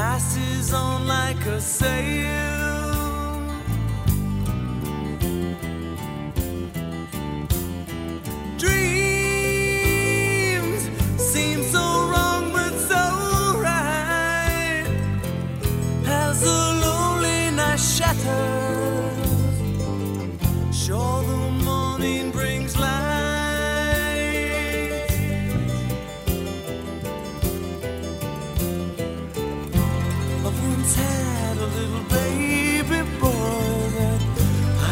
passes on like a sail. a little baby boy that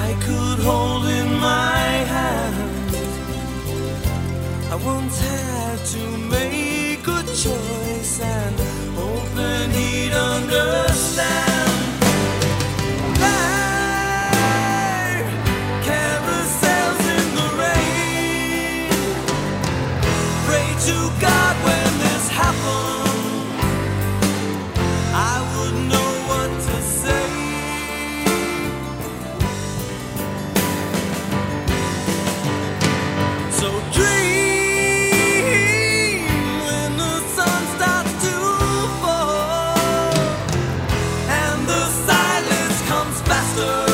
I could hold in my hands. I once had to make a choice and open it under. the